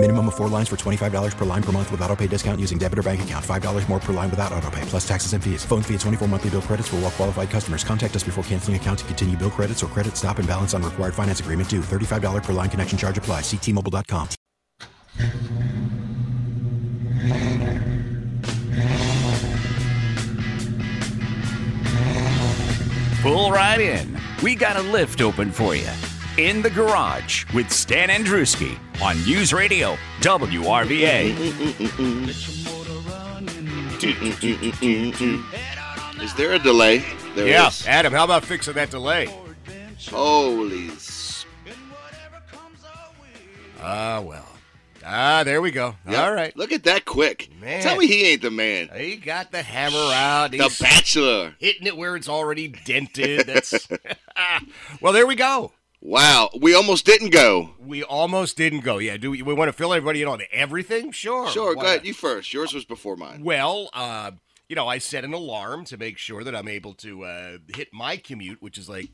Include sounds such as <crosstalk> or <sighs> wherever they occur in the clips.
Minimum of four lines for $25 per line per month with auto pay discount using debit or bank account. $5 more per line without auto pay, plus taxes and fees. Phone fee at 24 monthly bill credits for all well qualified customers. Contact us before canceling account to continue bill credits or credit stop and balance on required finance agreement due. $35 per line connection charge apply. Ctmobile.com. Pull right in. We got a lift open for you. In the garage with Stan Andruski on News Radio WRVA. Is there a delay? There yeah, is. Adam, how about fixing that delay? Holy. Ah, well. Ah, there we go. Yep. All right. Look at that quick. Man. Tell me he ain't the man. He got the hammer out. The He's Bachelor. hitting it where it's already dented. That's <laughs> <laughs> well. There we go. Wow. We almost didn't go. We almost didn't go. Yeah. Do we, we want to fill everybody in on everything? Sure. Sure, Why go ahead. not? You first. Yours was before mine. Well, uh, you know, I set an alarm to make sure that I'm able to uh, hit my commute, which is like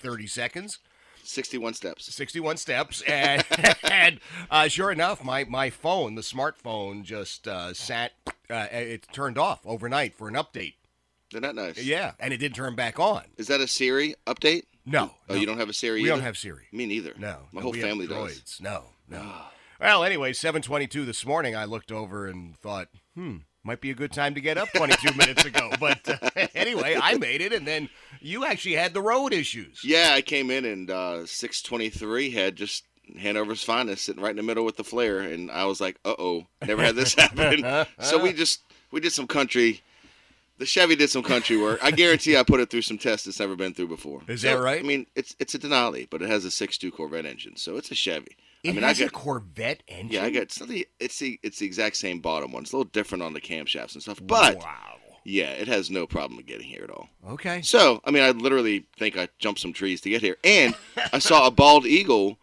30 seconds. 61 steps. 61 steps and, <laughs> and uh, sure enough my, my phone the smartphone just uh, sat uh, it turned off overnight for an update Isn't that nice? yeah and it didn't turn back on Is that a Siri update? No Oh, no. you don't have a Siri we either? don't have siri Me neither. no My no, whole family does. no no well anyway 722 this morning i looked over and thought hmm might be a good time to get up 22 <laughs> minutes ago but uh, <laughs> anyway i made it and then you actually had the road issues Yeah, I came in and uh, 623 had just Hanover's finest sitting right in the middle with the flare, and I was like, "Uh oh, never had this <laughs> happen." so we just we did some country. The Chevy did some country work. I guarantee I put it through some tests it's never been through before. Is that right? I mean, it's it's a Denali, but it has a 6.2 Corvette engine, so it's a Chevy. it I mean, has I a got corvette engine yeah, I got something. it's the it's the exact same bottom one. It's a little different on the camshafts and stuff, but wow yeah, it has no problem getting here at all. okay So, I mean, I literally think I jumped some trees to get here. And I saw a bald eagle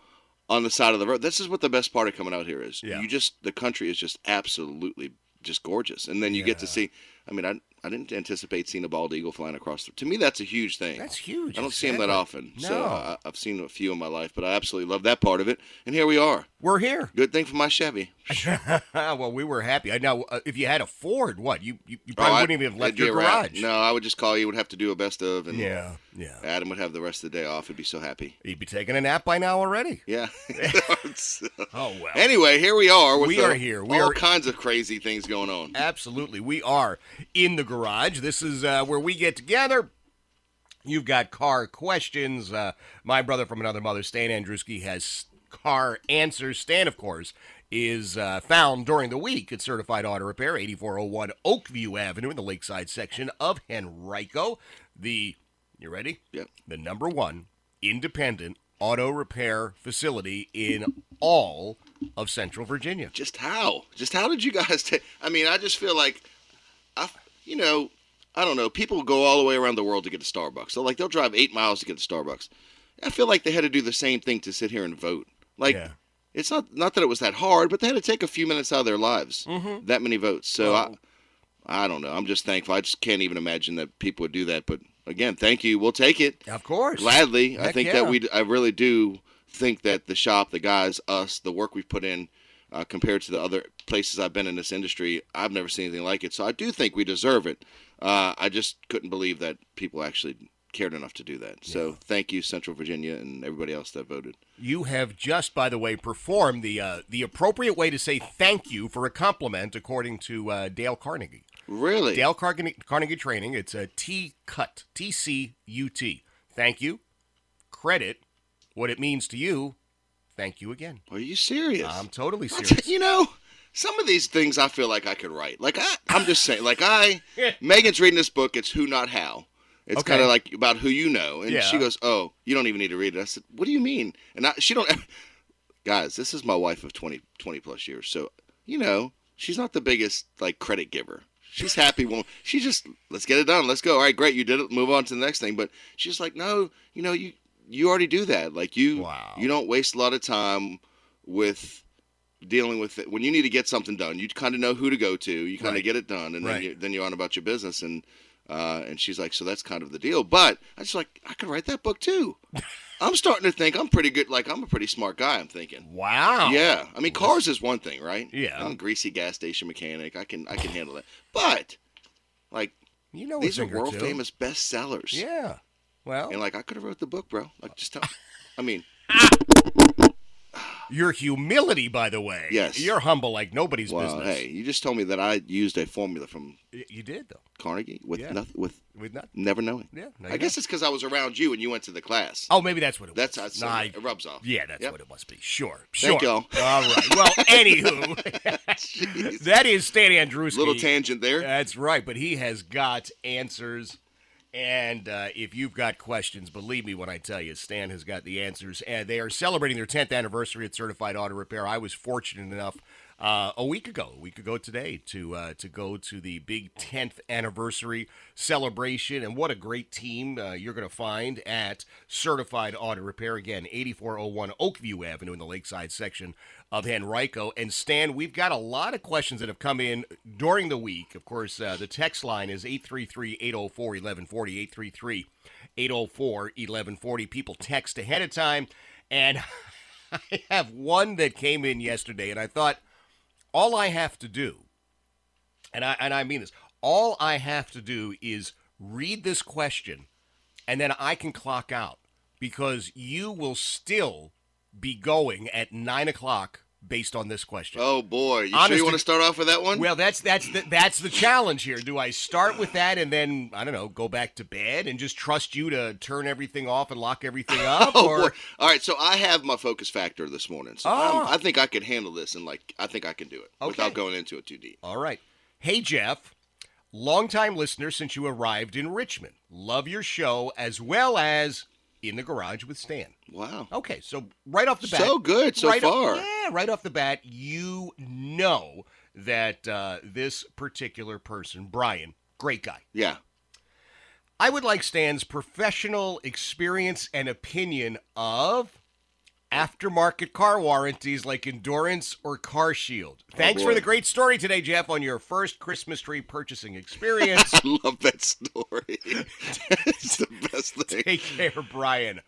on the side of the road. This is what the best part of coming out here is. Yeah. You just, the country is just absolutely just gorgeous. And then you get to see, I mean, I, I didn't anticipate seeing a bald eagle flying across. The, to me, that's a huge thing. That's huge. I don't see them that often. So No. I, I've seen a few in my life, but I absolutely love that part of it. And here we are. We're here. Good thing for my Chevy. <laughs> well, we were happy. I now, uh, if you had a Ford, what you you, you Oh, probably I- wouldn't even have left your garage. No, I would just call you. Would have to do a best of, and Yeah, yeah. Adam would have the rest of the day off. He'd be so happy. He'd be taking a nap by now already. Yeah. <laughs> <laughs> Oh well. Anyway, here we are. With We are here. We all are- kinds of crazy things going on. Absolutely, we are in the garage. This is uh, where we get together. You've got car questions. Uh, my brother from another mother, Stan Andruski, has car answers. Stan, of course, is uh, found during the week at Certified Auto Repair, 8401 Oakview Avenue in the Lakeside section of Henrico. The, you ready? Yep. The number one independent auto repair facility in all of Central Virginia. Just how? Just how did you guys take? I mean, I just feel like, I, you know, I don't know. People go all the way around the world to get to Starbucks. So like they'll drive eight miles to get to Starbucks. I feel like they had to do the same thing to sit here and vote. Like Yeah. it's not not that it was that hard, but they had to take a few minutes out of their lives. Mm-hmm. That many votes. So Oh. I, I don't know. I'm just thankful. I just can't even imagine that people would do that. But again, thank you. We'll take it. Of course. gladly. I think yeah. that we, I really do think that the shop, the guys, us, the work we've put in, uh, compared to the other places I've been in this industry, I've never seen anything like it. So I do think we deserve it. Uh, I just couldn't believe that people actually cared enough to do that. So thank you, Central Virginia, and everybody else that voted. You have just, by the way, performed the uh, the appropriate way to say thank you for a compliment, according to uh, Dale Carnegie. Really? Dale Carnegie, Carnegie Training. It's a T cut, T C U T. Thank you, credit, what it means to you. Thank you again. Are you serious? I'm totally serious. you know, some of these things I feel like I could write. Like I, I'm just saying. Like I, <laughs> Megan's reading this book. It's Who Not How. It's Okay. kind of like about who you know, and Yeah. she goes, "Oh, you don't even need to read it." I said, "What do you mean?" And I, she don't. <laughs> Guys, this is my wife of 20, 20 plus years, so you know she's not the biggest like credit giver. She's happy when she just let's get it done. Let's go. All right, great, you did it. Move on to the next thing. But she's like, no, you know, you you already do that. Like you Wow. you don't waste a lot of time with dealing with it when you need to get something done. You kind of know who to go to. You kind of Right. get it done, and Right. then you, then you're on about your business. And uh, and she's like, so that's kind of the deal. But I just like I could write that book too. <laughs> I'm starting to think I'm pretty good. Like I'm a pretty smart guy. I'm thinking. Wow. Yeah, I mean, cars is one thing, right? Yeah. I'm a greasy gas station mechanic. I can I can handle that. But like You know these are world famous bestsellers. Yeah. Well, And like I could have wrote the book, bro. Like just tell. I mean, <laughs> your humility, by the way. Yes. You're humble like nobody's well, business. hey, you just told me that I used a formula from Y- You did though. Carnegie with Yeah. nothing with With not. never knowing. Yeah. no, I you guess it's because I was around you and you went to the class. Oh, maybe that's what it That's was. That's it's- Nah, it rubs off. Yeah, that's Yep. what it must be. Sure. Sure. Thank y'all. All right. Well, <laughs> anywho, <laughs> that is Stan Andrewski. Little tangent there. That's right, but he has got answers. And uh, if you've got questions, believe me when I tell you, Stan has got the answers. And they are celebrating their 10th anniversary at Certified Auto Repair. I was fortunate enough uh, a week ago, a week ago today, to uh, to go to the big 10th anniversary celebration. And what a great team uh, you're going to find at Certified Auto Repair. Again, 8401 Oakview Avenue in the Lakeside section of Henrico. And Stan, we've got a lot of questions that have come in during the week. Of course, uh, the text line is 833 804 1140. 833 804 1140. People text ahead of time. And <laughs> I have one that came in yesterday, and I thought, all I have to do, and I, and I mean this, all I have to do is read this question, and then I can clock out because you will still be going at 9 o'clock based on this question. Oh boy, you sure Honest you want to- start off with that one? Well, that's that's the, that's the challenge here. Do I start with that and then I don't know, go back to bed and just trust you to turn everything off and lock everything <laughs> up? Oh, or boy. All right, so I have my focus factor this morning. So Oh. I think I can handle this, and like I think I can do it Okay. without going into it too deep. all right, hey Jeff, longtime listener since you arrived in Richmond. Love your show as well as in the garage with Stan. Wow. Okay, so right off the bat, So good so right off- far. yeah, right off the bat, you know that uh, this particular person, Brian, great guy. Yeah. I would like Stan's professional experience and opinion of aftermarket car warranties like Endurance or Car Shield. Oh, Thanks for the great story today, Jeff, on your first Christmas tree purchasing experience. <laughs> I love that story. <laughs> it's the best thing. Take care, Brian.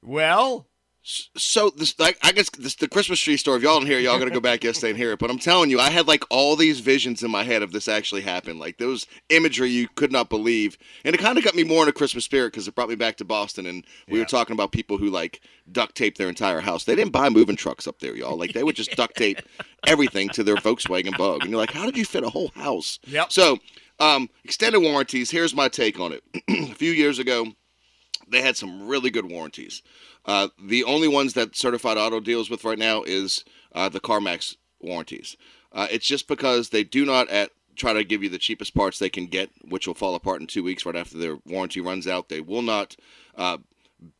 Well, So this, like, I guess this, the Christmas tree story. If y'all don't hear, it, y'all got to go back yesterday and hear it. But I'm telling you, I had like all these visions in my head of this actually happened. Like those imagery you could not believe, and it kind of got me more in a Christmas spirit because it brought me back to Boston. And we Yeah. were talking about people who like duct tape their entire house. They didn't buy moving trucks up there, y'all. Like they would just duct tape everything to their Volkswagen Bug, and you're like, how did you fit a whole house? Yep. So, um, extended warranties. Here's my take on it. <clears throat> a few years ago, they had some really good warranties. Uh, the only ones that Certified Auto deals with right now is uh, the CarMax warranties. Uh, it's just because they do not at try to give you the cheapest parts they can get, which will fall apart in two weeks right after their warranty runs out. They will not uh,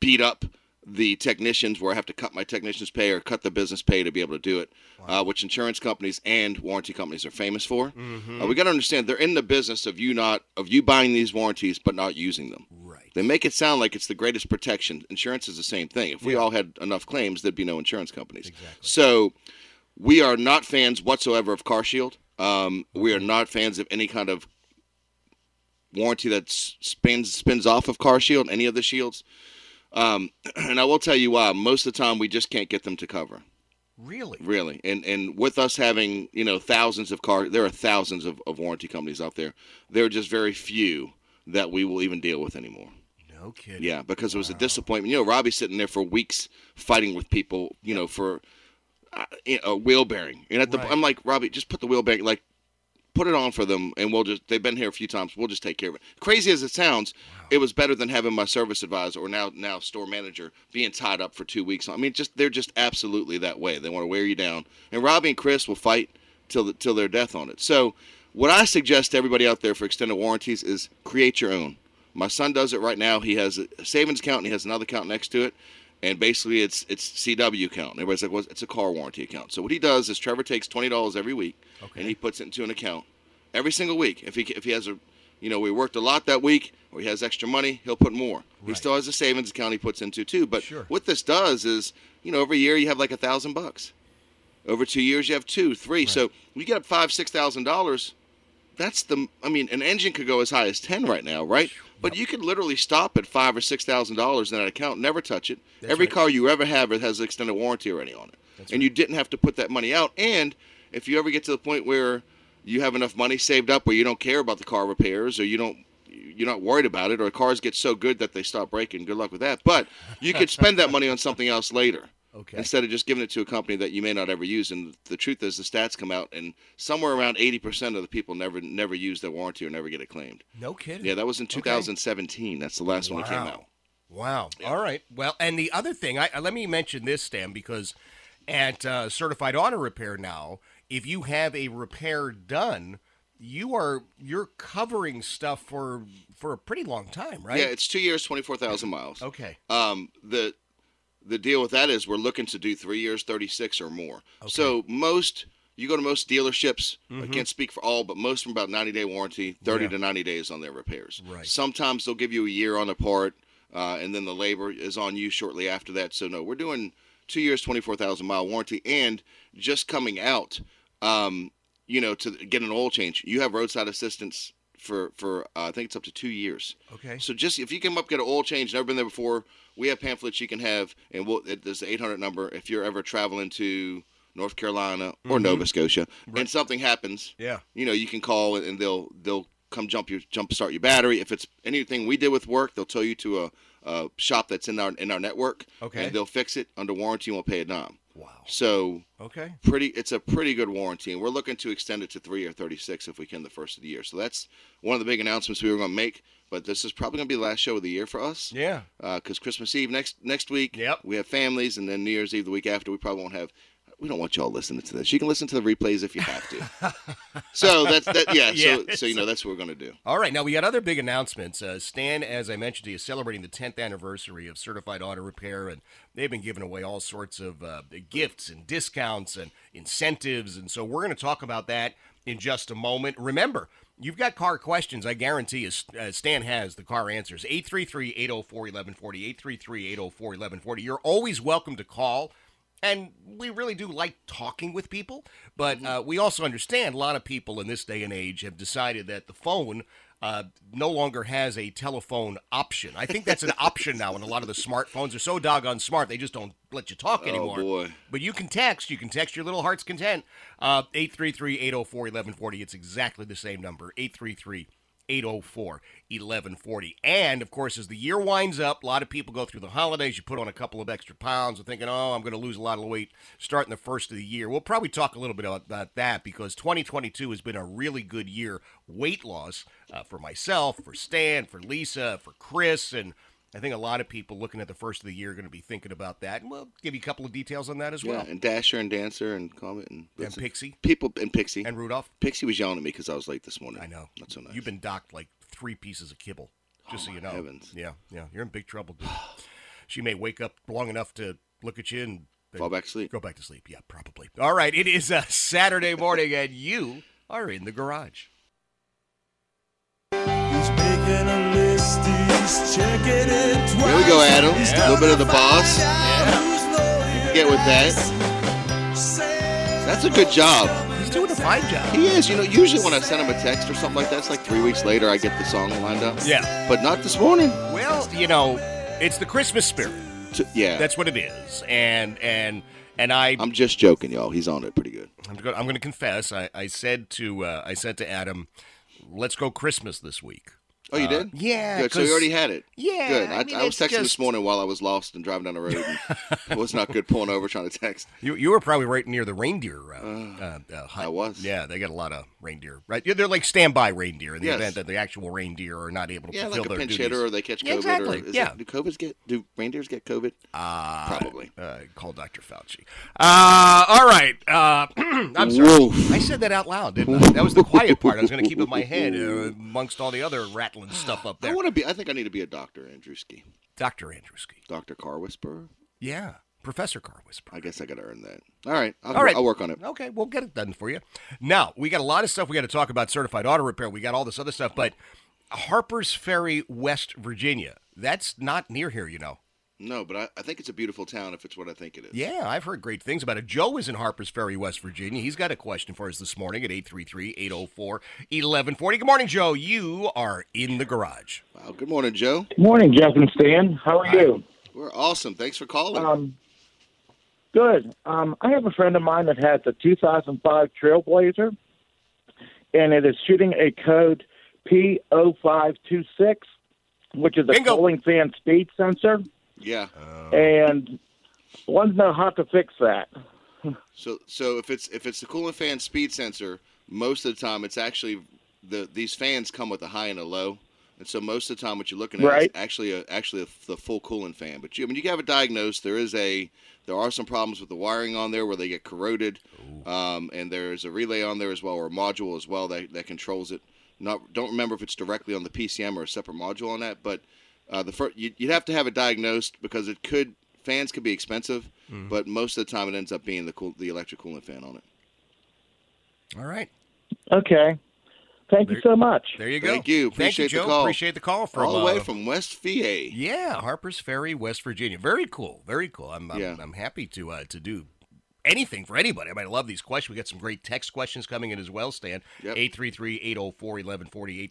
beat up the technicians where I have to cut my technicians' pay or cut the business pay to be able to do it, uh, which insurance companies and warranty companies are famous for. Uh, we got to understand they're in the business of you not of you buying these warranties but not using them. right. They make it sound like it's the greatest protection. Insurance is the same thing. If we all had enough claims, there'd be no insurance companies. Exactly. So we are not fans whatsoever of Car Shield. Um, we are not fans of any kind of warranty that spins spins off of Car Shield, any of the shields. Um, <clears throat> and I will tell you why. Most of the time, we just can't get them to cover. Really? Really, and and with us having you know thousands of car, there are thousands of, of warranty companies out there. There are just very few that we will even deal with anymore. No kidding. Yeah, because it was a disappointment. You know, Robbie's sitting there for weeks fighting with people. You know, for uh, you know, a wheel bearing, and at the Right. I'm like Robbie, just put the wheel bearing like. Put it on for them, and we'll just. They've been here a few times. We'll just take care of it. Crazy as it sounds, it was better than having my service advisor or now now store manager being tied up for two weeks. I mean, just they're just absolutely that way. They want to wear you down, and Robbie and Chris will fight till the, till their death on it. So, what I suggest to everybody out there for extended warranties is create your own. My son does it right now. He has a savings account and he has another account next to it, and basically it's it's CW account. And everybody's like, well, it's a car warranty account. So what he does is Trevor takes twenty dollars every week, and he puts it into an account every single week. If he if he has a you know, we worked a lot that week, or he has extra money, he'll put more. He still has a savings account he puts into too. But Sure. what this does is, you know, every year you have like a thousand bucks Over two years, you have two, three. So you get up five, six thousand dollars. That's the. I mean, an engine could go as high as ten right now, right? But you could literally stop at five or six thousand dollars in that account, never touch it. Every right. car you ever have it has an extended warranty already on it, and you didn't have to put that money out. And if you ever get to the point where you have enough money saved up where you don't care about the car repairs or you don't you're not worried about it or cars get so good that they stop breaking good luck with that but you could spend that money on something else later Okay. instead of just giving it to a company that you may not ever use and the truth is the stats come out and somewhere around 80% of the people never never use their warranty or never get it claimed No kidding. yeah that was in 2017 that's the last one that came out Wow. All right. Well, and the other thing, I, let me mention this, Stan, because at uh, Certified Auto Repair now, if you have a repair done, you are you're covering stuff for for a pretty long time, right? yeah it's two years 24000 miles Okay. um, the the deal with that is we're looking to do three years, thirty six or more. So most you go to most dealerships. I can't speak for all, but most from about ninety day warranty, thirty Mm-hmm. Yeah. to ninety days on their repairs. Right. Sometimes they'll give you a year on the part, uh, and then the labor is on you shortly after that. So no, we're doing two years, twenty four thousand mile warranty, and just coming out. Um, you know, to get an oil change, you have roadside assistance for for uh, I think it's up to two years. Okay. So just if you come up get an oil change, never been there before, we have pamphlets you can have, and we'll, it, there's the 800 number if you're ever traveling to North Carolina or Nova Scotia, and something happens. Yeah. You know, you can call and they'll they'll come jump your jump start your battery. If it's anything we did with work, they'll tell you to a, a shop that's in our in our network. Okay. And they'll fix it under warranty. and Won't pay a dime. Wow. So Okay. pretty it's a pretty good warranty and we're looking to extend it to three or 36 if we can the first of the year so that's one of the big announcements we were going to make but this is probably going to be the last show of the year for us Yeah. Uh, because christmas eve next next week Yep. we have families and then new year's eve the week after we probably won't have we don't want y'all listening to this you can listen to the replays if you have to so that's that yeah, so <laughs> so you know that's what we're going to do All right, now we got other big announcements. Uh, Stan, as I mentioned to you, is celebrating the 10th anniversary of Certified Auto Repair, and they've been giving away all sorts of uh, gifts and discounts and incentives. And so we're going to talk about that in just a moment. Remember, you've got car questions. I guarantee you, uh, Stan has the car answers. 833 804 1140. 833 804 1140. You're always welcome to call. And we really do like talking with people, but uh, we also understand a lot of people in this day and age have decided that the phone uh, no longer has a telephone option. I think that's an <laughs> option now, and a lot of the smartphones are so doggone smart they just don't let you talk anymore. boy. But you can text. You can text your little heart's content. Uh, 833-804-1140. It's exactly the same number. 833 804 1140. And of course, as the year winds up, a lot of people go through the holidays. You put on a couple of extra pounds and thinking, oh, I'm going to lose a lot of weight starting the first of the year. We'll probably talk a little bit about, that because 2022 has been a really good year weight loss uh, for myself, for Stan, for Lisa, for Chris, and I think a lot of people looking at the first of the year are going to be thinking about that. And we'll give you a couple of details on that as yeah well. and dasher and dancer and comet and, And Pixie. people and pixie And Rudolph. pixie was yelling at me because i was late this morning I know. not so nice You've been docked like three pieces of kibble, oh, just so you know. heavens. Yeah, yeah. You're in big trouble, dude. <sighs> she may wake up long enough to look at you and then fall back to sleep go back to sleep. Yeah, probably. All right. It is a Saturday morning, and you are in the garage. Here we go, Adam. A little bit of the boss. Get with that. That's a good job. He's doing a fine job. He is. You know, usually when I send him a text or something like that, it's like three weeks later I get the song lined up. Yeah. But not this morning. Well, you know, it's the Christmas spirit. T- yeah. That's what it is. And and and I I'm just joking, y'all. He's on it pretty good. I'm going. I'm going to confess. I, I said to uh, I said to Adam, "Let's go Christmas this week." Oh, you Uh, did? yeah, Good. So you already had it. Yeah, Good. I I, mean, I was texting this morning while I was lost and driving down the road. It <laughs> was not good pulling over trying to text. You you were probably right near the reindeer. Uh, uh, uh, hut. I was. Yeah, they got a lot of reindeer. Right, yeah, they're like standby reindeer in the Yes. event that the actual reindeer are not able to Yeah, fulfill like a their pinch duties. hitter or they catch COVID. Yeah, exactly. Yeah. it, do COVIDs get, do reindeers get COVID? Uh, Probably. Uh, call Dr. Fauci. Uh, all right. Uh, <clears throat> I'm sorry. Woof. I said that out loud, didn't I? That was the quiet part. I was going to keep it in my head uh, amongst all the other rattling stuff up there. I want to be, I think I need to be a doctor, Andrewski. Dr. Andrewski. Dr. Car Whisperer. Yeah. Professor Car Whisperer. I guess I got to earn that. All right. I'll, All right. I'll work on it. Okay, we'll get it done for you. Now, we got a lot of stuff we got to talk about certified auto repair. We got all this other stuff, but Harper's Ferry, West Virginia. That's not near here, you know. No, but I, I think it's a beautiful town if it's what I think it is. Yeah, I've heard great things about it. Joe is in Harpers Ferry, West Virginia. He's got a question for us this morning at 833-804-1140. Good morning, Joe. You are in the garage. Wow. Good morning, Joe. Good morning, Jeff and Stan. How are you? We're awesome. Thanks for calling. Um, good. Um, I have a friend of mine that has a 2005 Trailblazer, and it is shooting a code P0526, which is a Bingo. cooling fan speed sensor, yeah. and one's to know how to fix that. So so if it's if it's the coolant fan speed sensor, most of the time it's actually the these fans come with a high and a low. And so most of the time, what you're looking at Right. is actually a, actually a, the full coolant fan. But you, I mean, you can have it diagnosed. There is a there are some problems with the wiring on there where they get corroded, um, and there's a relay on there as well or a module as well that, that controls it. Not don't remember if it's directly on the PCM or a separate module on that, but uh, the first you, you'd have to have it diagnosed because it could fans could be expensive, but most of the time it ends up being the cool, the electric coolant fan on it. All right. Okay. Thank you so much. There you go. Thank you. Thank you, Appreciate the Joe. call. Appreciate the call from All the way uh, from West VA. Yeah, Harpers Ferry, West Virginia. Very cool. Very cool. I'm I'm, Yeah. I'm happy to uh, to do anything for anybody. I mean, I love these questions. We got some great text questions coming in as well, Stan. Yep. 833-804-1140,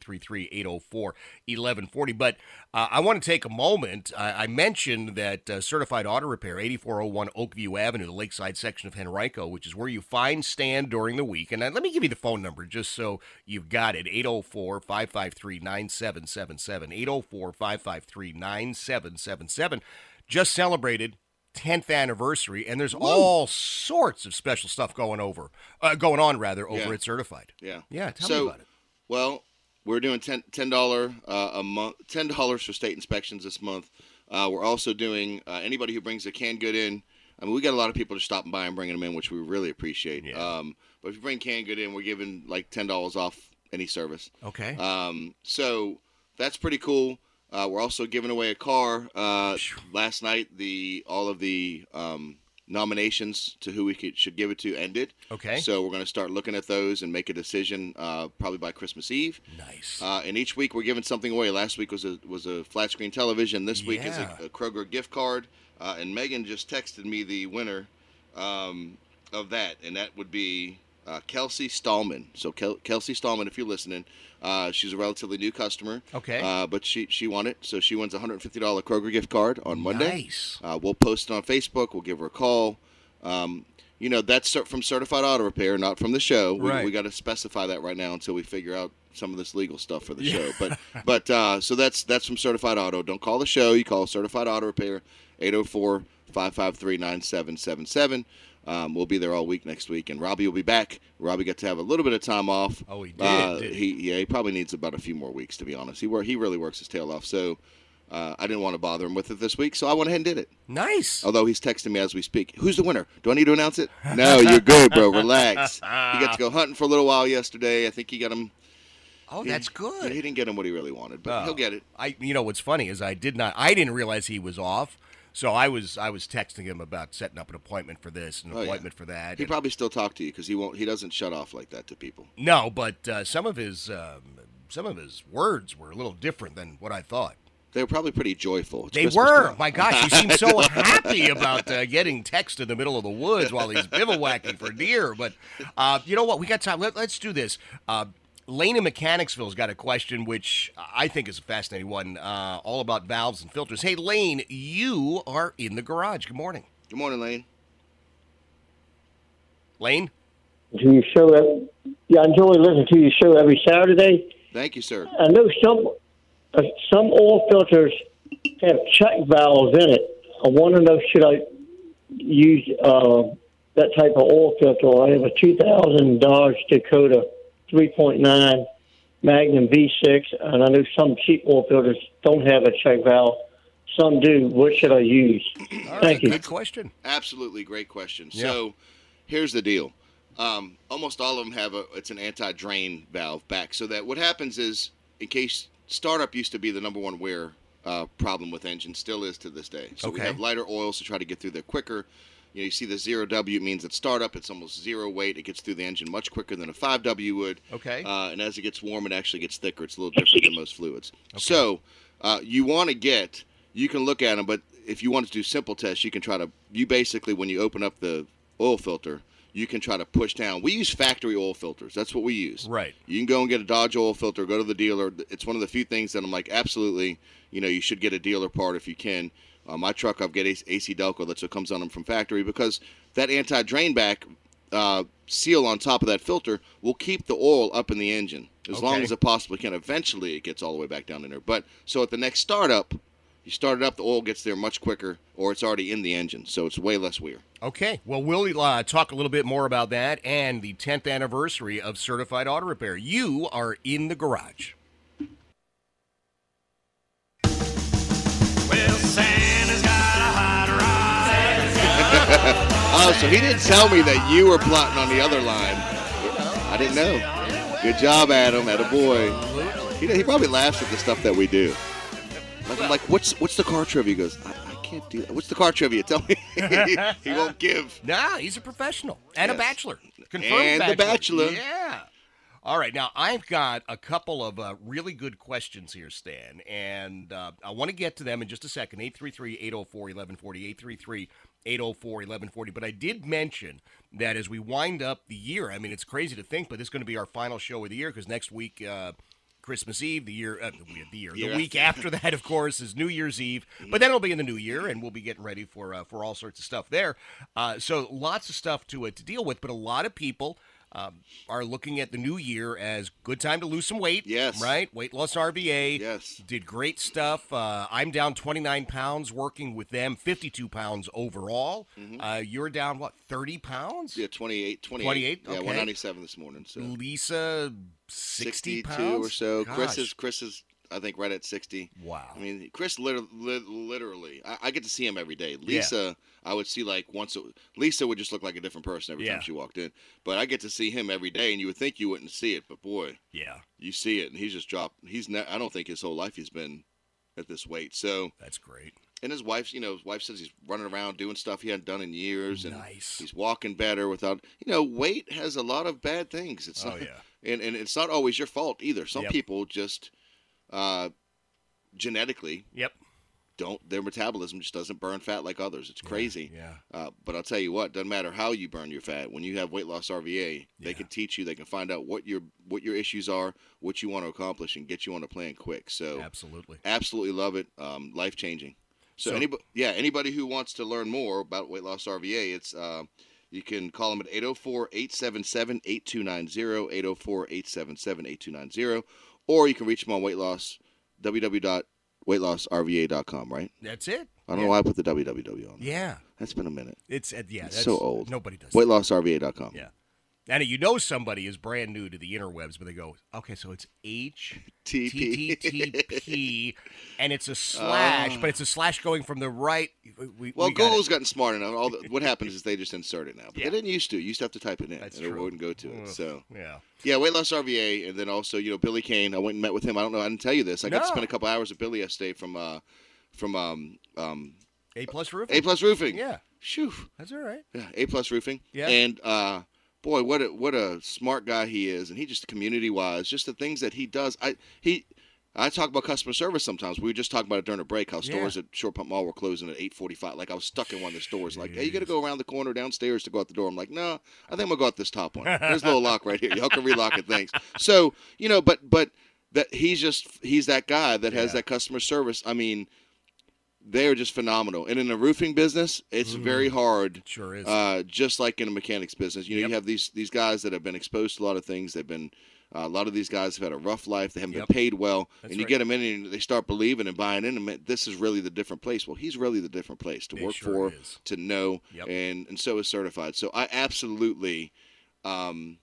833-804-1140. But uh, I want to take a moment. I, I mentioned that uh, Certified Auto Repair, 8401 Oakview Avenue, the lakeside section of Henrico, which is where you find Stan during the week. And uh, let me give you the phone number just so you've got it, 804-553-9777, 804-553-9777. Just celebrated 10th anniversary, and there's all sorts of special stuff going over, uh, going on rather, over Yeah. at Certified. Yeah. Yeah, tell so, me about it. Well, we're doing ten ten dollar uh, a month, ten dollars for state inspections this month. Uh, we're also doing uh, anybody who brings a canned good in. I mean, we got a lot of people just stopping by and bringing them in, which we really appreciate. Yeah. Um, but if you bring canned good in, we're giving like ten dollars off any service. Okay. Um, so that's pretty cool. Uh, we're also giving away a car. Uh, last night, the all of the um, nominations to who we could, should give it to ended. Okay. So we're going to start looking at those and make a decision uh, probably by Christmas Eve. nice. Uh, and each week we're giving something away. Last week was a was a flat screen television. This week is a, a Kroger gift card. Uh, and Megan just texted me the winner um, of that, and that would be uh, Kelsey Stallman. So Kel- Kelsey Stallman, if you're listening, uh, she's a relatively new customer. Okay. Uh, but she she won it, so she wins a hundred fifty dollar Kroger gift card on Monday. Nice. Uh, we'll post it on Facebook. We'll give her a call. Um, you know, that's from Certified Auto Repair, not from the show. We, Right. we got to specify that right now until we figure out some of this legal stuff for the show. <laughs> But but uh, so that's that's from Certified Auto. Don't call the show. You call Certified Auto Repair 804-553-9777. Um, we'll be there all week next week, and Robbie will be back. Robbie got to have a little bit of time off. Oh, he did, Uh, did he yeah, he probably needs about a few more weeks to be honest. He wor- he really works his tail off. So uh, I didn't want to bother him with it this week, so I went ahead and did it. Nice. Although he's texting me as we speak. Who's the winner? Do I need to announce it? No, you're good, bro. <laughs> Relax. He got to go hunting for a little while yesterday. I think he got him. Oh, he- that's good. He didn't get him what he really wanted, but Oh. he'll get it. I, you know, what's funny is I did not, I didn't realize he was off. So I was, I was texting him about setting up an appointment for this, an Oh, yeah. appointment for that. He and- probably still talk to you because he won't. He doesn't shut off like that to people. no, but uh, some of his, um, some of his words were a little different than what I thought. They were probably pretty joyful. It's They Christmas were. time. My gosh, he seemed so <laughs> happy about uh, getting text in the middle of the woods while he's bivouacking for deer. But uh, you know what? We got time. Let, us do this. Uh, Lane in Mechanicsville's got a question, which I think is a fascinating one, uh, all about valves and filters. Hey, Lane, you are in the garage. Good morning. Good morning, Lane. Lane? to your show. ev- Yeah, I enjoy listening to your show every Saturday. Thank you, sir. I know some uh, some oil filters have check valves in it. I want to know should I use uh, that type of oil filter? I have a 2000 Dodge Dakota 3.9 Magnum V6, and I know some cheap oil filters don't have a check valve. Some do. What should I use? Thank you. Good question. Absolutely great question. Yeah. So, here's the deal. Um, almost all of them have a it's an anti-drain valve back. So that what happens is, in case startup used to be the number one wear uh, problem with engines, still is to this day. So we have lighter oils to try to get through there quicker. You know, you see the zero W means it's startup it's almost zero weight. It gets through the engine much quicker than a five W would. Okay. Uh, and as it gets warm, it actually gets thicker. It's a little different than most fluids. Okay. So uh, you want to get, you can look at them, but if you want to do simple tests, you can try to. You basically, when you open up the oil filter, you can try to push down. We use factory oil filters. That's what we use. Right. You can go and get a Dodge oil filter. Go to the dealer. It's one of the few things that I'm like, absolutely. You know, you should get a dealer part if you can. Uh, my truck, I've got AC Delco. That's what comes on them from factory because that anti-drain back uh, seal on top of that filter will keep the oil up in the engine as long as it possibly can. Eventually, it gets all the way back down in there. But so at the next startup, you start it up, the oil gets there much quicker, or it's already in the engine, so it's way less wear. Okay, well, we'll uh, talk a little bit more about that and the 10th anniversary of Certified Auto Repair. You are in the garage. Oh, so he didn't tell me that you were plotting on the other line. I didn't know. Good job, Adam. At a boy. He, he probably laughs at the stuff that we do. Like, I'm like, what's what's the car trivia? He goes, I, I can't do that. What's the car trivia? <laughs> Tell me. he won't give. Nah, he's a professional and a bachelor. Confirmed And the bachelor. Yeah. All right, now I've got a couple of uh, really good questions here, Stan, and uh, I want to get to them in just a second. 833 804 1140, 833 804 1140. But I did mention that as we wind up the year, I mean, it's crazy to think, but this is going to be our final show of the year because next week, uh, Christmas Eve, the year, uh, the year, Year the week after <laughs> that, of course, is New Year's Eve. But then it'll be in the new year, and we'll be getting ready for uh, for all sorts of stuff there. Uh, so lots of stuff to uh, to deal with. But a lot of people um, are looking at the new year as good time to lose some weight. Yes. right. Weight loss RVA. Yes. did great stuff. Uh, I'm down 29 pounds working with them, 52 pounds overall. Uh, you're down what 30 pounds? Mm-hmm. Yeah, 28, 28. 28, Yeah, okay. 197 this morning. So Lisa 60 62 pounds or so. Chris is Chris is I think right at 60. Wow. I mean, Chris liter- li- literally, I, I get to see him every day. Lisa, I would see like once. A, Lisa would just look like a different person every Yeah. time she walked in. But I get to see him every day, and you would think you wouldn't see it, but boy, yeah, you see it, and he's just dropped. He's ne- I don't think his whole life he's been at this weight. So, that's great. and his wife's, you know, his wife says he's running around doing stuff he hadn't done in years, and Nice. he's walking better without. You know, weight has a lot of bad things. It's Oh, not, yeah. and and it's not always your fault either. Some Yep. people just uh, genetically Yep. don't their metabolism just doesn't burn fat like others. It's crazy. Yeah. Uh, but I'll tell you what, doesn't matter how you burn your fat. When you have weight loss RVA, they Yeah. can teach you. They can find out what your what your issues are, what you want to accomplish, and get you on a plan quick. So Absolutely. absolutely love it. Um, life changing. So, So- anybody, yeah, anybody who wants to learn more about weight loss RVA, it's uh, you can call them at 804-877-8290, 804-877-8290, or you can reach them on weight loss www.weightlossrva.com. Right? That's it. I don't yeah. know why I put the www on. there. Yeah. That's been a minute. It's uh, yeah. It's That's so old. Nobody does. Weight that. lossrva.com. Yeah. And you know somebody is brand new to the interwebs, but they go, okay, so it's H T T T P, and it's a slash, but it's a slash going from the right. We, Well, we. Google's gotten smart enough. All the, what happens is they just insert it now. But Yeah. they didn't used to. You used to have to type it in, That's and it wouldn't go to it. So yeah. Yeah, weight loss RVA, and then also you know Billy Kane. I went and met with him. I don't know. I didn't tell you this. I got to spend a couple hours with Billy yesterday from uh from um um A plus roofing. A plus Roofing. Yeah, Shoo. that's all right. Yeah, A plus Roofing. Yeah. And uh, boy, what a what a smart guy he is, and he just community wise, just the things that he does. I he. I talk about customer service sometimes. We were just talking about it during a break. How Yeah. stores at Short Pump Mall were closing at eight forty-five. Like I was stuck in one of the stores. Like, hey, you got to go around the corner downstairs to go out the door. I'm like, no, I think I'm gonna go out this top one. There's a little lock right here. Y'all can relock it. Thanks. So you know, but but that he's just he's that guy that has Yeah. that customer service. I mean, they're just phenomenal. And in the roofing business, it's very hard. Sure is. Uh, just like in a mechanics business, you know, Yep. you have these these guys that have been exposed to a lot of things. They've been uh, a lot of these guys have had a rough life. They haven't Yep. been paid well, That's and you right. get them in and they start believing and buying in. And this is really the different place. Well, he's really the different place to It work sure for, is. to know, Yep. and and so is certified. So I absolutely. Um,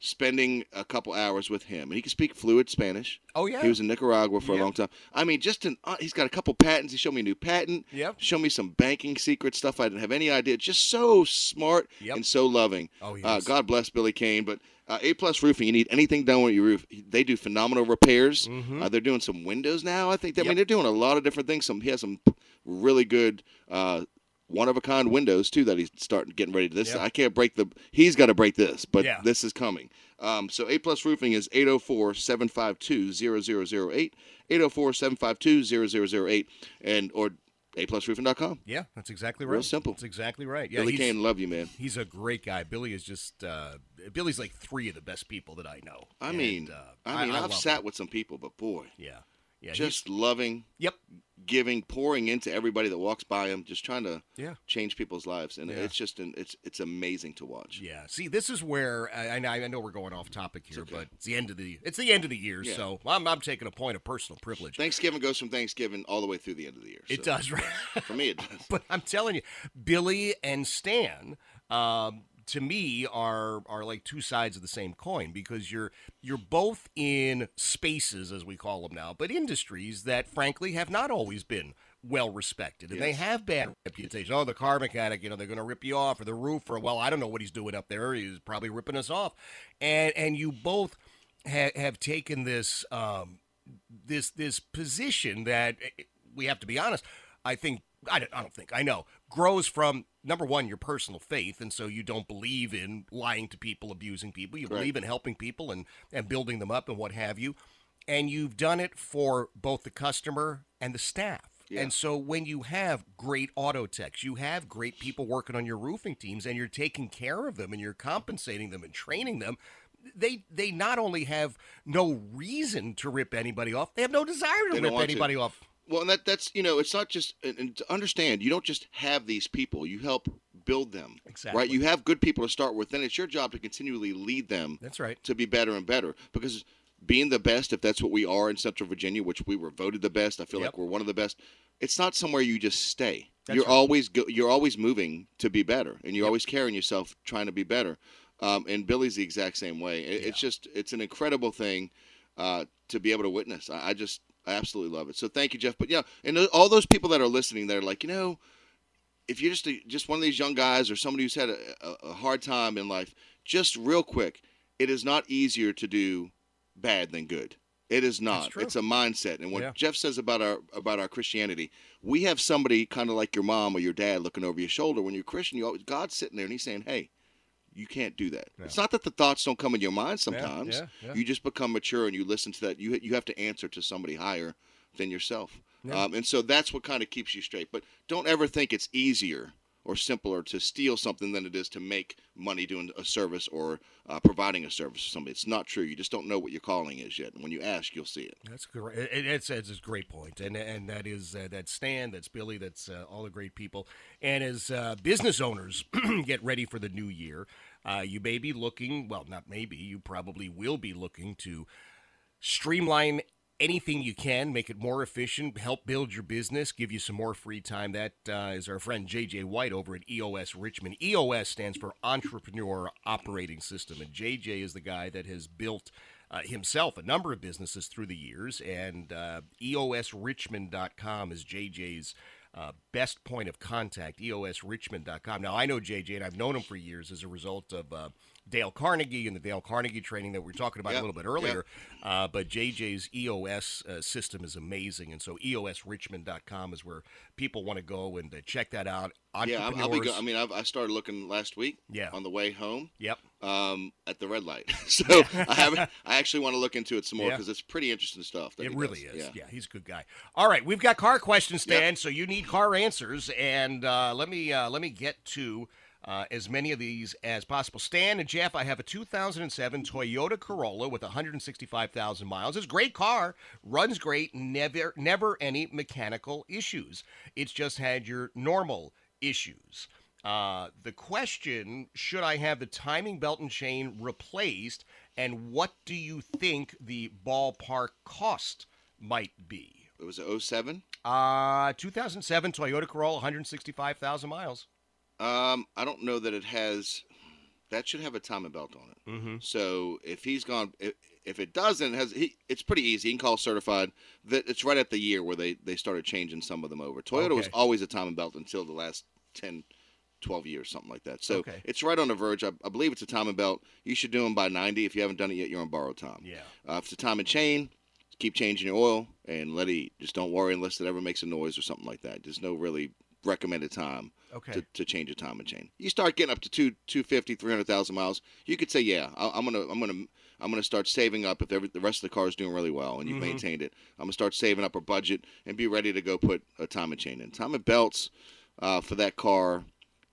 spending a couple hours with him and he can speak fluid spanish oh yeah. he was in Nicaragua for Yep. a long time. I mean, just an uh, he's got a couple patents. He showed me a new patent. Yep. Showed me some banking secret stuff I didn't have any idea. Just so smart Yep. and so loving. Oh, he uh. God bless Billy Kane. But uh, A Plus Roofing, you need anything done with your roof. They do phenomenal repairs. Uh, they're doing some windows now. I think. They, I Mm-hmm. Mean, they're doing a lot of different things. Some he has some really good. Uh, one of a kind windows too that he's starting getting ready to this. Yep. I can't break the. He's got to break this, but Yeah. this is coming. Um, so A Plus Roofing is 804-752-0008, 804-752-0008, and or aplusroofing.com. Yeah, that's exactly right. Real simple. That's exactly right. Yeah, Billy Kane, love you, man. He's a great guy. Billy is just uh, Billy's like three of the best people that I know. I And, mean, uh, I mean, I, have sat him. with some people, but boy, Yeah, yeah. just loving, yep. giving, pouring into everybody that walks by him, just trying to Yeah. change people's lives, and Yeah. it's just an, it's it's amazing to watch. Yeah. See, this is where I, I know- I know we're going off topic here, but it's the end of the it's the end of the year, Yeah. so I'm, I'm taking a point of personal privilege. Thanksgiving goes from Thanksgiving all the way through the end of the year. It does, right? For me, it does. <laughs> but I'm telling you, Billy and Stan, um, to me, are are like two sides of the same coin because you're you're both in spaces, as we call them now, but industries that frankly have not always been well respected, and they have bad reputation. Oh, the car mechanic, you know, they're going to rip you off, or the roofer. Well, I don't know what he's doing up there. He's probably ripping us off, and and you both ha- have taken this. Um, this this position that eh, we have to be honest. I think I don't, I don't think I know grows from number one your personal faith, and so you don't believe in lying to people, abusing people. You Right. believe in helping people and and building them up and what have you. And you've done it for both the customer and the staff. Yeah. And so when you have great auto techs, you have great people working on your roofing teams, and you're taking care of them and you're compensating them and training them. They they not only have no reason to rip anybody off, they have no desire to They rip want to. anybody off. Well, and that that's you know, it's not just and, and to understand. You don't just have these people; you help build them. Exactly. Right. You have good people to start with, then it's your job to continually lead them. That's right. To be better and better, because being the best, if that's what we are in Central Virginia, which we were voted the best, I feel Yep. like we're one of the best. It's not somewhere you just stay. That's you're right. always go, you're always moving to be better, and you're always carrying yourself trying to be better. Um, and Billy's the exact same way. It, It's just it's an incredible thing uh, to be able to witness. I, I just I absolutely love it. So thank you, Jeff. But yeah, and all those people that are listening, that are like, you know, if you're just a, just one of these young guys or somebody who's had a, a, hard time in life, just real quick, it is not easier to do bad than good. It is not. It's a mindset. And what Yeah. Jeff says about our about our Christianity, we have somebody kind of like your mom or your dad looking over your shoulder. When you're Christian, you always, God's sitting there and He's saying, "Hey, you can't do that." It's not that the thoughts don't come in your mind sometimes. yeah, yeah. You just become mature and you listen to that. You you have to answer to somebody higher than yourself. Um, and so that's what kind of keeps you straight. But don't ever think it's easier or simpler to steal something than it is to make money doing a service or uh, providing a service for somebody. It's not true. You just don't know what your calling is yet. And when you ask, you'll see it. That's great. It, it- it's, it's a great point, and and that is uh, that's Stan, that's Billy, that's uh, all the great people. And as uh, business owners <clears throat> get ready for the new year, uh, you may be looking. Well, not maybe. You probably will be looking to streamline anything you can, make it more efficient, help build your business, give you some more free time. That uh, is our friend JJ White over at EOS Richmond. EOS stands for Entrepreneur Operating System, and JJ is the guy that has built. Uh, himself a number of businesses through the years, and uh, EOSRichmond.com is JJ's uh, best point of contact, EOSRichmond.com. Now, I know JJ, and I've known him for years as a result of uh, Dale Carnegie and the Dale Carnegie training that we were talking about Yep, a little bit earlier. Uh, but JJ's EOS uh, system is amazing, and so EOSRichmond.com is where people want to go and uh, check that out. Yeah, I'll be. Go- I mean, I've, I started looking last week. Yeah. On the way home. Yep. Um, at the red light. <laughs> so I haven't. I actually want to look into it some more Yeah. because it's pretty interesting stuff. That It really does. is. Yeah. Yeah. he's a good guy. All right, we've got car questions, Yep. So you need car answers, and uh, let me uh, let me get to uh, as many of these as possible. Stan and Jeff, I have a 2007 Toyota Corolla with 165,000 miles. It's a great car, runs great, never never any mechanical issues. It's just had your normal issues. Uh, the question should I have the timing belt and chain replaced, and what do you think the ballpark cost might be? It was a 07. Uh, 2007 Toyota Corolla, 165,000 miles. Um, I don't know that it has. That should have a timing belt on it. Mm-hmm. So if he's gone, if, if it doesn't, it has he? It's pretty easy. He can call certified. That it's right at the year where they they started changing some of them over. Toyota was always a timing belt until the last 10, 12 years, something like that. So Okay. it's right on the verge. I, I believe it's a timing belt. You should do them by ninety. If you haven't done it yet, you're on borrowed time. Yeah. Uh, if it's a timing chain, keep changing your oil and let it. Just don't worry unless it ever makes a noise or something like that. There's no really recommended time Okay. to, to change a time and chain. You start getting up to two, 250, 300,000 miles, you could say, yeah, I, I'm gonna, I'm gonna, I'm gonna start saving up if every, the rest of the car is doing really well and you've Mhm. maintained it. I'm gonna start saving up a budget and be ready to go put a time and chain in. Time and belts uh, for that car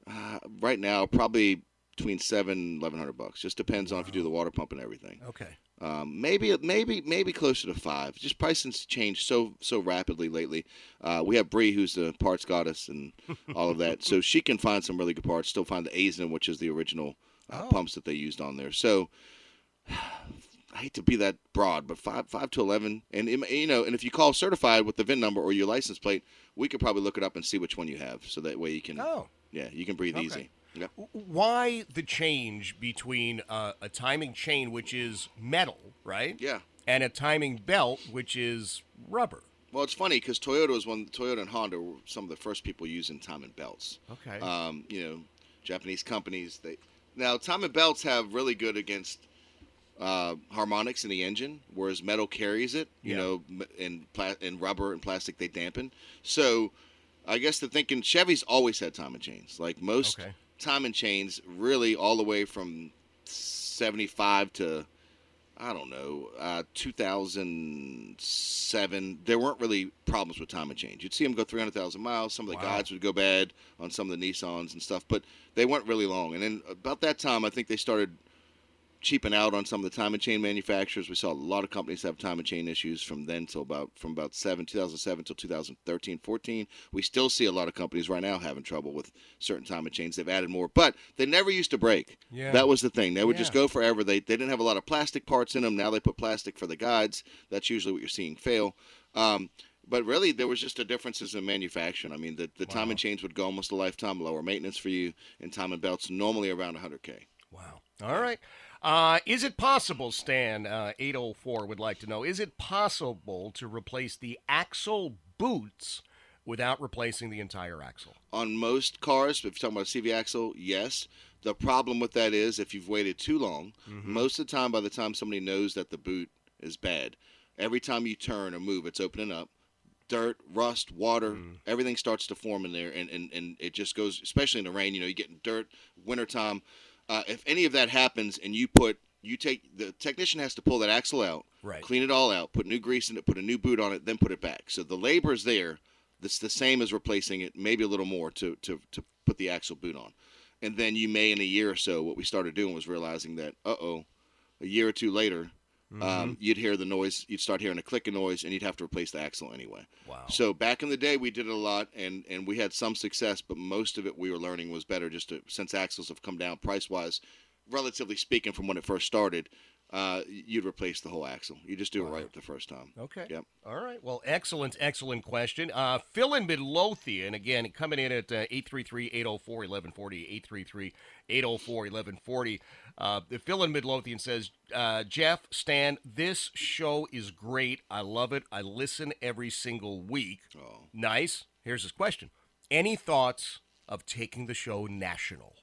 uh, right now probably between seven, eleven hundred bucks. Just depends on if you do the water pump and everything. Okay. Um, maybe, maybe, maybe closer to five. Just pricing's changed so so rapidly lately. Uh, we have Bree, who's the parts goddess and all of that, so she can find some really good parts. Still find the Aisin, which is the original uh, Oh. pumps that they used on there. So <sighs> I hate to be that broad, but five five to eleven, and it- you know, and if you call certified with the VIN number or your license plate, we could probably look it up and see which one you have, so that way you can. Oh. Yeah, you can breathe Okay. easy. Yep. Why the change between uh, a timing chain, which is metal, right? Yeah. And a timing belt, which is rubber. Well, it's funny because Toyota was one. Toyota and Honda were some of the first people using timing belts. Okay. Um, you know, Japanese companies. They now timing belts have really good against uh, harmonics in the engine, whereas metal carries it. You Yeah. know, and pla- and rubber and plastic they dampen. So, I guess the thinking Chevy's always had timing chains. Like most Okay. Time and chains, really all the way from seventy five to I don't know, uh, 2007, there weren't really problems with time and change. You'd see them go 300,000 miles. Some of the Wow. guides would go bad on some of the Nissans and stuff, but they weren't really long. And then about that time, I think they started cheaping out on some of the timing chain manufacturers. We saw a lot of companies have timing chain issues from then till about from about seven 2007 till 2013, 14. We still see a lot of companies right now having trouble with certain timing chains. They've added more, but they never used to break. Yeah. That was the thing. They would just go forever. They they didn't have a lot of plastic parts in them. Now they put plastic for the guides. That's usually what you're seeing fail. Um, but really, there was just a differences in manufacturing. I mean, the, the timing chains would go almost a lifetime, lower maintenance for you, and timing belts normally around 100k. Wow. All right. Uh, is it possible, Stan, uh, 804 would like to know, is it possible to replace the axle boots without replacing the entire axle? On most cars, if you're talking about a CV axle, yes. The problem with that is if you've waited too long, most of the time, by the time somebody knows that the boot is bad, every time you turn or move, it's opening up. Dirt, rust, water, everything starts to form in there, and, and, and it just goes, especially in the rain, you know, you get dirt, wintertime. Uh, if any of that happens and you put, you take, the technician has to pull that axle out, Right. clean it all out, put new grease in it, put a new boot on it, then put it back. So the labor is there. That's the same as replacing it, maybe a little more to, to, to put the axle boot on. And then you may, in a year or so, what we started doing was realizing that, uh oh, a year or two later, um, you'd hear the noise, you'd start hearing a clicking noise, and you'd have to replace the axle anyway. Wow. So back in the day, we did it a lot, and, and we had some success, but most of it we were learning was better just to, since axles have come down price wise, relatively speaking, from when it first started. Uh, you'd replace the whole axle. You just do it right the first time. Okay. Yep. All right. Well, excellent, excellent question. Uh, Phil in Midlothian, again, coming in at uh, 833-804-1140, 833-804-1140. Uh, the Phil in Midlothian says, uh, Jeff, Stan, this show is great. I love it. I listen every single week. Oh. Nice. Here's his question. Any thoughts of taking the show national?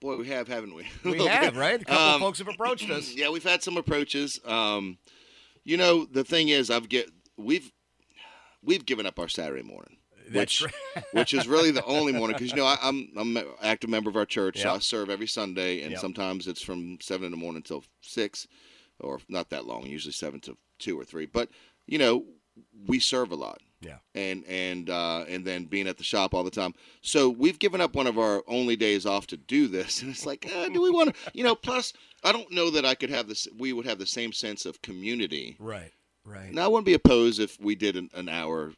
Boy, we have, haven't we? We <laughs> have, right? A couple Um, folks have approached us. <clears throat> Yeah, we've had some approaches. Um, you know, the thing is, I've get we've we've given up our Saturday morning, That's which which is really the only <laughs> morning because you know I, I'm I'm an active member of our church. So I serve every Sunday, and Yep. sometimes it's from seven in the morning till six, or not that long. Usually seven to two or three. But you know, we serve a lot Yeah. and and uh, and then being at the shop all the time. So we've given up one of our only days off to do this, and it's like, uh, do we want to? <laughs> You know, plus I don't know that I could have this. We would have the same sense of community. Right. Right. Now I wouldn't be opposed if we did an, an hour.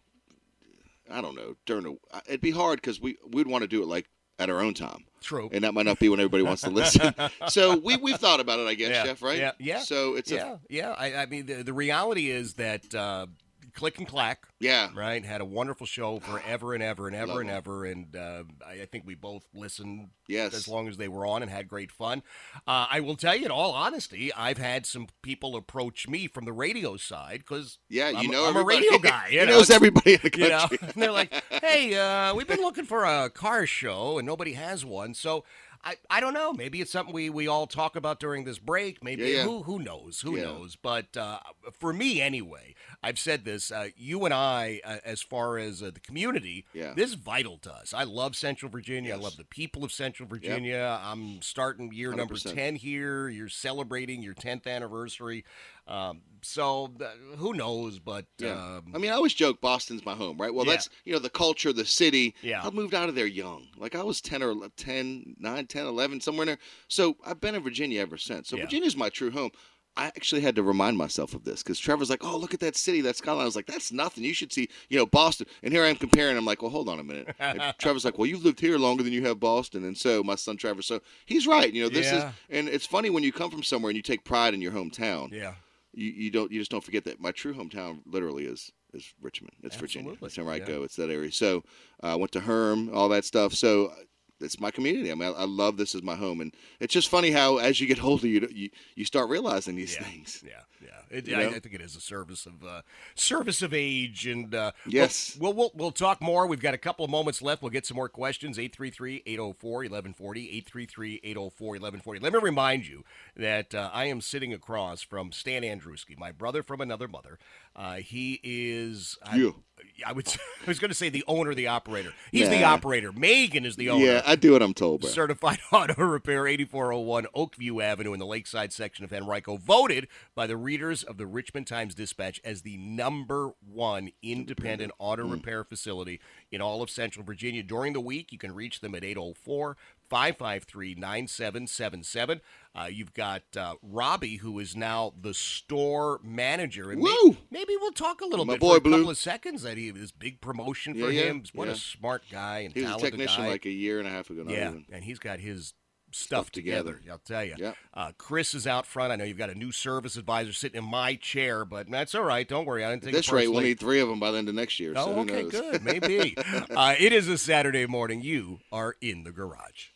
I don't know during a. It'd be hard because we we'd want to do it like at our own time. True. And that might not be when everybody wants to listen. <laughs> so we we've thought about it, I guess, yeah. Jeff. Right? Yeah. Yeah. So it's yeah. a yeah. I, I mean, the, the reality is that uh, Click and Clack, yeah. right, had a wonderful show <sighs> forever and ever and ever Love and ever, and uh, I, I think we both listened Yes. as long as they were on and had great fun. Uh, I will tell you, in all honesty, I've had some people approach me from the radio side because Yeah, you I'm, know I'm a radio <laughs> guy. You he know, knows everybody in the you know, country. and <laughs> they're like, <laughs> "Hey, uh, we've been looking for a car show, and nobody has one." So I, I don't know. Maybe it's something we, we all talk about during this break. Maybe Yeah, yeah. who who knows? Who Yeah. knows? But uh, for me anyway, I've said this. Uh, you and I, uh, as far as uh, the community, Yeah. this is vital to us. I love Central Virginia. I love the people of Central Virginia. I'm starting year number 100%. ten here. You're celebrating your tenth anniversary. Um, so who knows? But Yeah. um, I mean, I always joke Boston's my home, right? Well, Yeah. that's, you know, the culture, the city. Yeah. I moved out of there young. Like I was 10 or 11 10, 9, 10, 11, somewhere in there. So I've been in Virginia ever since. So. Virginia's my true home. I actually had to remind myself of this because Trevor's like, "Oh, look at that city, that skyline." I was like, "That's nothing. You should see, you know, Boston." And here I am comparing. I'm like, "Well, hold on a minute." And <laughs> Trevor's like, "Well, you've lived here longer than you have Boston," and so my son Trevor. So he's right. You know, this Yeah. is, and it's funny when you come from somewhere and you take pride in your hometown. yeah. You, you don't you just don't forget that my true hometown literally is is Richmond. It's Virginia. It's where I Yeah. go. It's that area. So I went to Herm, all that stuff. So uh, it's my community. I mean, I, I love this as my home, and it's just funny how as you get <laughs> older, you you, you start realizing these Yeah. things. Yeah, yeah. It, I. I think it is a service of uh, service of age, and uh, Yes. We'll, we'll we'll talk more. We've got a couple of moments left. We'll get some more questions. 833-804-1140, 833-804-1140. Let me remind you that uh, I am sitting across from Stan Andruski, my brother from another mother. Uh, he is. I, You. I would. <laughs> I was going to say the owner, the operator. He's the operator. Megan is the owner. Yeah, I do what I'm told, bro. Certified <laughs> Auto Repair, 8401 Oakview Avenue in the Lakeside section of Henrico, voted by the readers of the Richmond Times Dispatch as the number one independent auto repair facility in all of Central Virginia. During the week, you can reach them at 804 553 9777. Uh, You've got uh, Robbie, who is now the store manager. And Woo! maybe we'll talk a little My bit boy, for a Blue. couple of seconds. That he this big promotion for Yeah, yeah, him. What yeah. a smart guy and He was a talented technician guy. like a year and a half ago. Yeah, even. and he's got his stuff, Stuff together. together. I'll tell you. Yeah. Uh, Chris is out front. I know you've got a new service advisor sitting in my chair, but that's all right. Don't worry. I didn't At take this rate, we'll need three of them by the end of next year. so Oh, who okay, knows? good. Maybe. <laughs> uh, it is a Saturday morning. You are in the garage.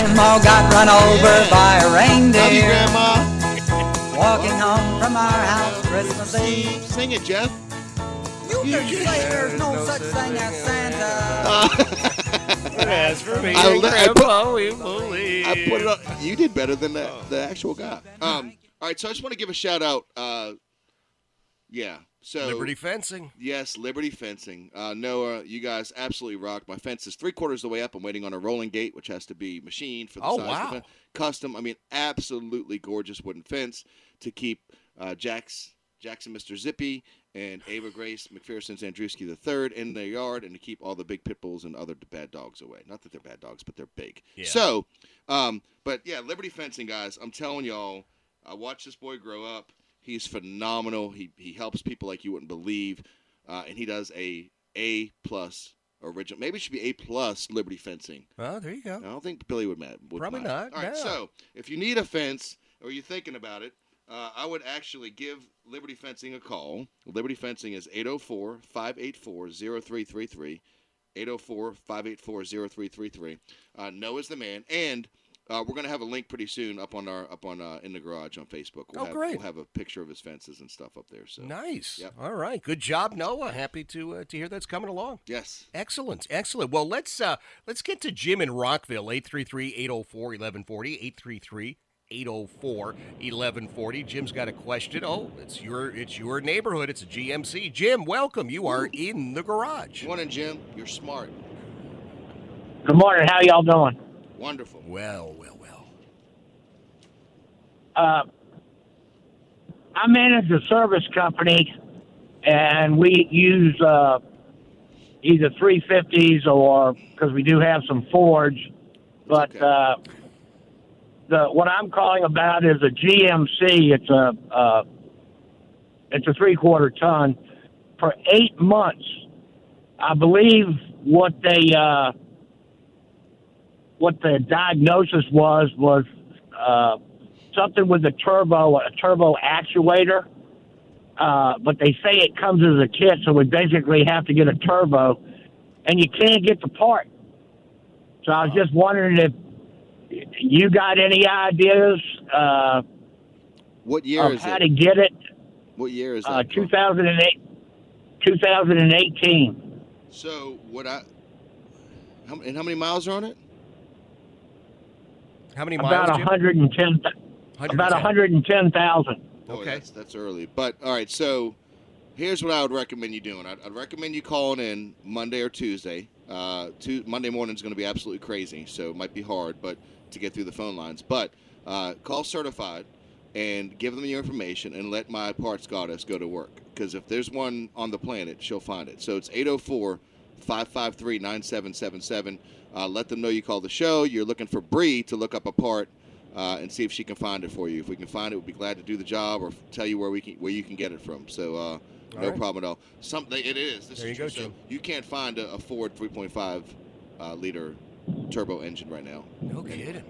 Grandma got run over by a Love you, Grandma. <laughs> walking home from our house Christmas Eve. Sing it, Jeff. You can say there's no such thing as Santa. <laughs> As for me, I li- I put- we believe. I put it up. You did better than the, the actual guy. Um, all right, so I just want to give a shout out. Uh, yeah, so Liberty Fencing. Yes, Liberty Fencing. Uh, Noah, you guys absolutely rock. My fence is three quarters of the way up. I'm waiting on a rolling gate, which has to be machined for the Oh, size of wow. the fence. Custom. I mean, absolutely gorgeous wooden fence to keep uh, Jax, Jackson, Mr. Zippy, and Ava Grace McPherson Andruski III in their yard, and to keep all the big pit bulls and other bad dogs away. Not that they're bad dogs, but they're big. Yeah. So, um, but yeah, Liberty Fencing, guys. I'm telling y'all, I watched this boy grow up. He's phenomenal. He he helps people like you wouldn't believe, uh, and he does a A plus original. Maybe it should be A plus Liberty Fencing. Oh, there you go. I don't think Billy would, ma- would Probably mind. not, All right, no. so if you need a fence or you're thinking about it, uh, I would actually give Liberty Fencing a call. Liberty Fencing is 804 584 0333. 804 584 0333. Uh, Noah's the man. And uh, we're going to have a link pretty soon up on our up on uh, in the garage on Facebook. We'll Oh, have, great. We'll have a picture of his fences and stuff up there. So Nice. Yep. All right. Good job, Noah. Happy to uh, to hear that's coming along. yes, Excellent, excellent. Well, let's uh let's get to Jim in Rockville, 833-804-1140, 833-804-1140. Jim's got a question. Oh, it's your it's your neighborhood. It's a GMC. Jim, welcome. You are in the garage. morning, Jim. You're smart. Good morning. How y'all doing? Wonderful. Well, well, well. Uh, I manage a service company, and we use uh, either 350s or because we do have some Fords. But okay. uh, the what I'm calling about is a GMC. It's a uh, it's a three quarter ton. For eight months, I believe what they uh, what the diagnosis was was uh, something with the turbo, a turbo actuator. Uh, but they say it comes as a kit, so we basically have to get a turbo, and you can't get the part. So I was just wondering if you got any ideas uh, What year of is how it? to get it. What year is that? Uh, 2008. 2018. So what I? How, and how many miles are on it? How many About miles? Jim? 110. About 110,000. Okay, that's, that's early. But all right, so here's what I would recommend you doing. I'd, I'd recommend you calling in Monday or Tuesday. Uh, tu- Monday morning is going to be absolutely crazy, so it might be hard, but to get through the phone lines. But uh, call certified and give them your information and let my parts goddess go to work. Because if there's one on the planet, she'll find it. So it's 804 553 9777. Uh, Let them know you called the show. You're looking for Bree to look up a part uh, and see if she can find it for you. If we can find it, we'll be glad to do the job or tell you where we can where you can get it from. So uh, no right. problem at all. Something it is. This There is you true. go, So Jim. you can't find a, a Ford 3.5 uh, liter turbo engine right now. No kidding.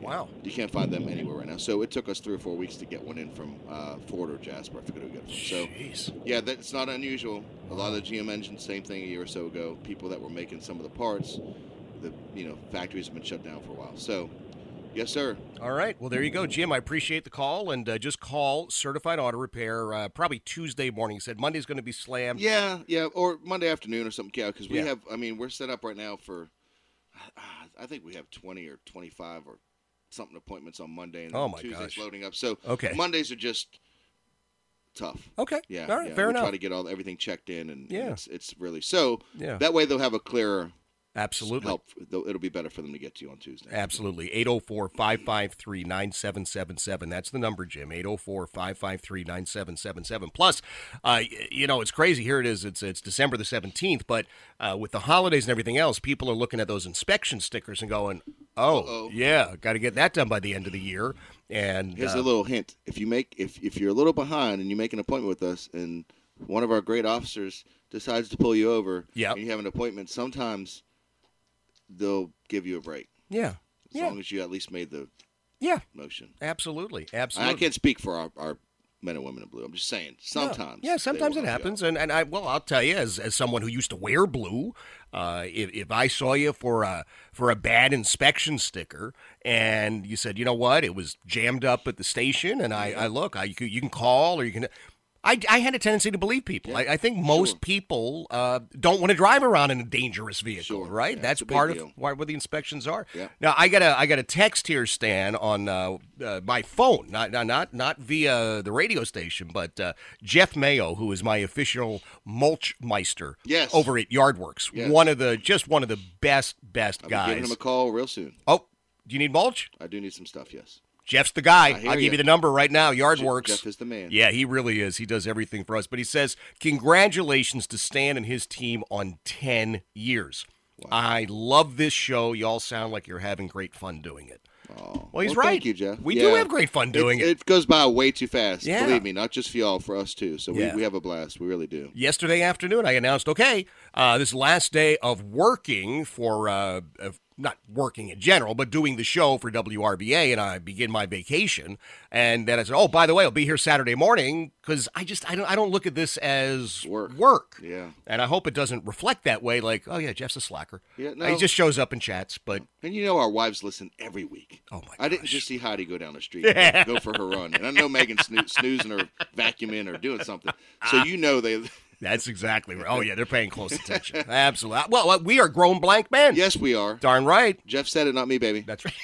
Wow. You can't find them anywhere right now. So it took us three or four weeks to get one in from uh, Ford or Jasper. I forget who we got it from. So yeah, that's not unusual. A lot of the GM engines, same thing a year or so ago. People that were making some of the parts, the you know factories have been shut down for a while. So yes, sir. All right. Well, there you go, Jim. I appreciate the call, and uh, just call Certified Auto Repair uh, probably Tuesday morning. He said Monday's going to be slammed. Yeah, yeah, or Monday afternoon or something. Yeah, because we Yeah. have. I mean, we're set up right now for. I think we have twenty or twenty-five or something appointments on Monday, and Oh, my Tuesday's gosh. loading up. So Okay. Mondays are just tough. Okay. Yeah. All right. yeah. Fair we enough. Try to get all everything checked in, and Yeah. it's, it's really so. Yeah. That way they'll have a clearer. Absolutely. Help. It'll be better for them to get to you on Tuesday. Absolutely. 804 553 9777. That's the number, Jim. 804 553 9777. Plus, uh, you know, it's crazy. Here it is. It's, it's December the 17th, but uh, with the holidays and everything else, people are looking at those inspection stickers and going, oh, Uh-oh. yeah, got to get that done by the end of the year. And Here's uh, a little hint: if you make if if you're a little behind and you make an appointment with us, and one of our great officers decides to pull you over, yeah, and you have an appointment, sometimes they'll give you a break yeah, as Yeah. long as you at least made the yeah, motion. absolutely. Absolutely. I can't speak for our, our men and women in blue. I'm just saying No. sometimes. Yeah, sometimes it happens, and and I well, I'll tell you, as as someone who used to wear blue, uh, if if I saw you for a for a bad inspection sticker, and you said, you know what, it was jammed up at the station, and I, I look, I you can call or you can. I, I had a tendency to believe people. I, I think most people uh, don't want to drive around in a dangerous vehicle, right? Yeah, That's part of why where the inspections are. Yeah. Now I got a I got a text here, Stan, on uh, uh, my phone, not not not via the radio station, but uh, Jeff Mayo, who is my official mulch meister, Yes. over at Yardworks, Yes. one of the just one of the best best I'll be guys. giving him a call real soon. oh, do you need mulch? I do need some stuff. Yes. Jeff's the guy. I'll give you the number right now. Yardworks. Jeff is the man. Yeah, he really is. He does everything for us. But he says, Congratulations to Stan and his team on 10 years. I love this show. Y'all sound like you're having great fun doing it. Oh. Well, he's Well, right. Thank you, Jeff. We do have great fun doing it. It goes by way too fast. Yeah. Believe me, not just for y'all, for us too. So Yeah. we, we have a blast. We really do. Yesterday afternoon, I announced, okay, uh, this last day of working for, uh, of not working in general, but doing the show for WRVA, and I begin my vacation. And then I said, oh, by the way, I'll be here Saturday morning because I just I don't I don't look at this as Work. Work. Yeah. And I hope it doesn't reflect that way. Like, oh yeah, Jeff's a slacker. Yeah, he just shows up and chats. But And you know our wives listen every week. oh my, I didn't just see Heidi go down the street, <laughs> and go for her run, and I know Megan snoo- snoozing or vacuuming or doing something. So ah. you know they. That's exactly right. Oh yeah, they're paying close attention. Absolutely. Well, we are grown blank men. Yes, we are. Darn right. Jeff said it, not me, baby. That's right.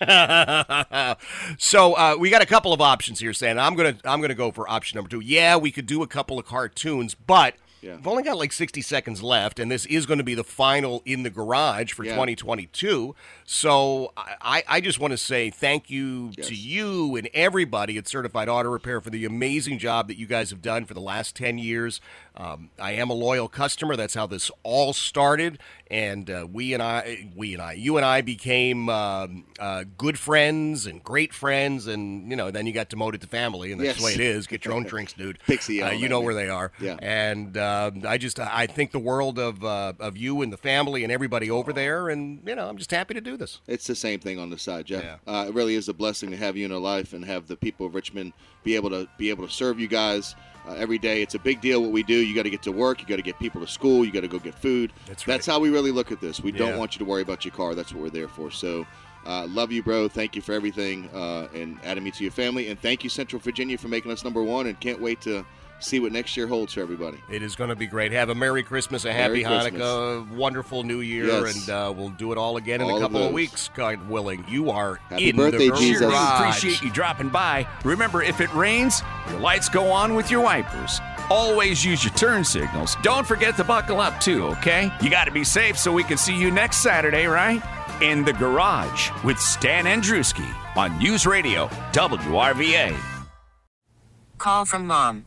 <laughs> so uh, we got a couple of options here, Stan. I'm gonna I'm gonna go for option number two. Yeah, we could do a couple of cartoons, but Yeah. we've only got like 60 seconds left, and this is going to be the final in the garage for Yeah. 2022. So I, I just want to say thank you Yes. to you and everybody at Certified Auto Repair for the amazing job that you guys have done for the last 10 years. Um, I am a loyal customer. That's how this all started, and uh, we and I, we and I, you and I became um, uh, good friends and great friends, and you know, then you got demoted to family, and that's the way it is. Get your own <laughs> drinks, dude. Pixie uh, you know me. where they are. Yeah. And um I just, I think the world of uh, of you and the family and everybody over there, and you know, I'm just happy to do this. It's the same thing on the side, Jeff. Yeah. Uh, it really is a blessing to have you in our life and have the people of Richmond be able to be able to serve you guys uh, every day. It's a big deal what we do. You got to get to work. You got to get people to school. You got to go get food. That's That's how we really look at this. We Yeah. don't want you to worry about your car. That's what we're there for. So. Uh, love you, bro. Thank you for everything uh, and adding me to your family. And thank you, Central Virginia, for making us number one. And can't wait to see what next year holds for everybody. It is going to be great. Have a Merry Christmas, a Happy Merry Hanukkah, wonderful New Year, Yes. and uh, we'll do it all again in a couple of, those. weeks, God willing. You are Happy in birthday, the Jesus. Really garage. appreciate you dropping by. Remember, if it rains, your lights go on with your wipers. Always use your turn signals. Don't forget to buckle up, too, okay? You got to be safe so we can see you next Saturday, right? In the Garage with Stan Andruski on News Radio WRVA. Call from mom.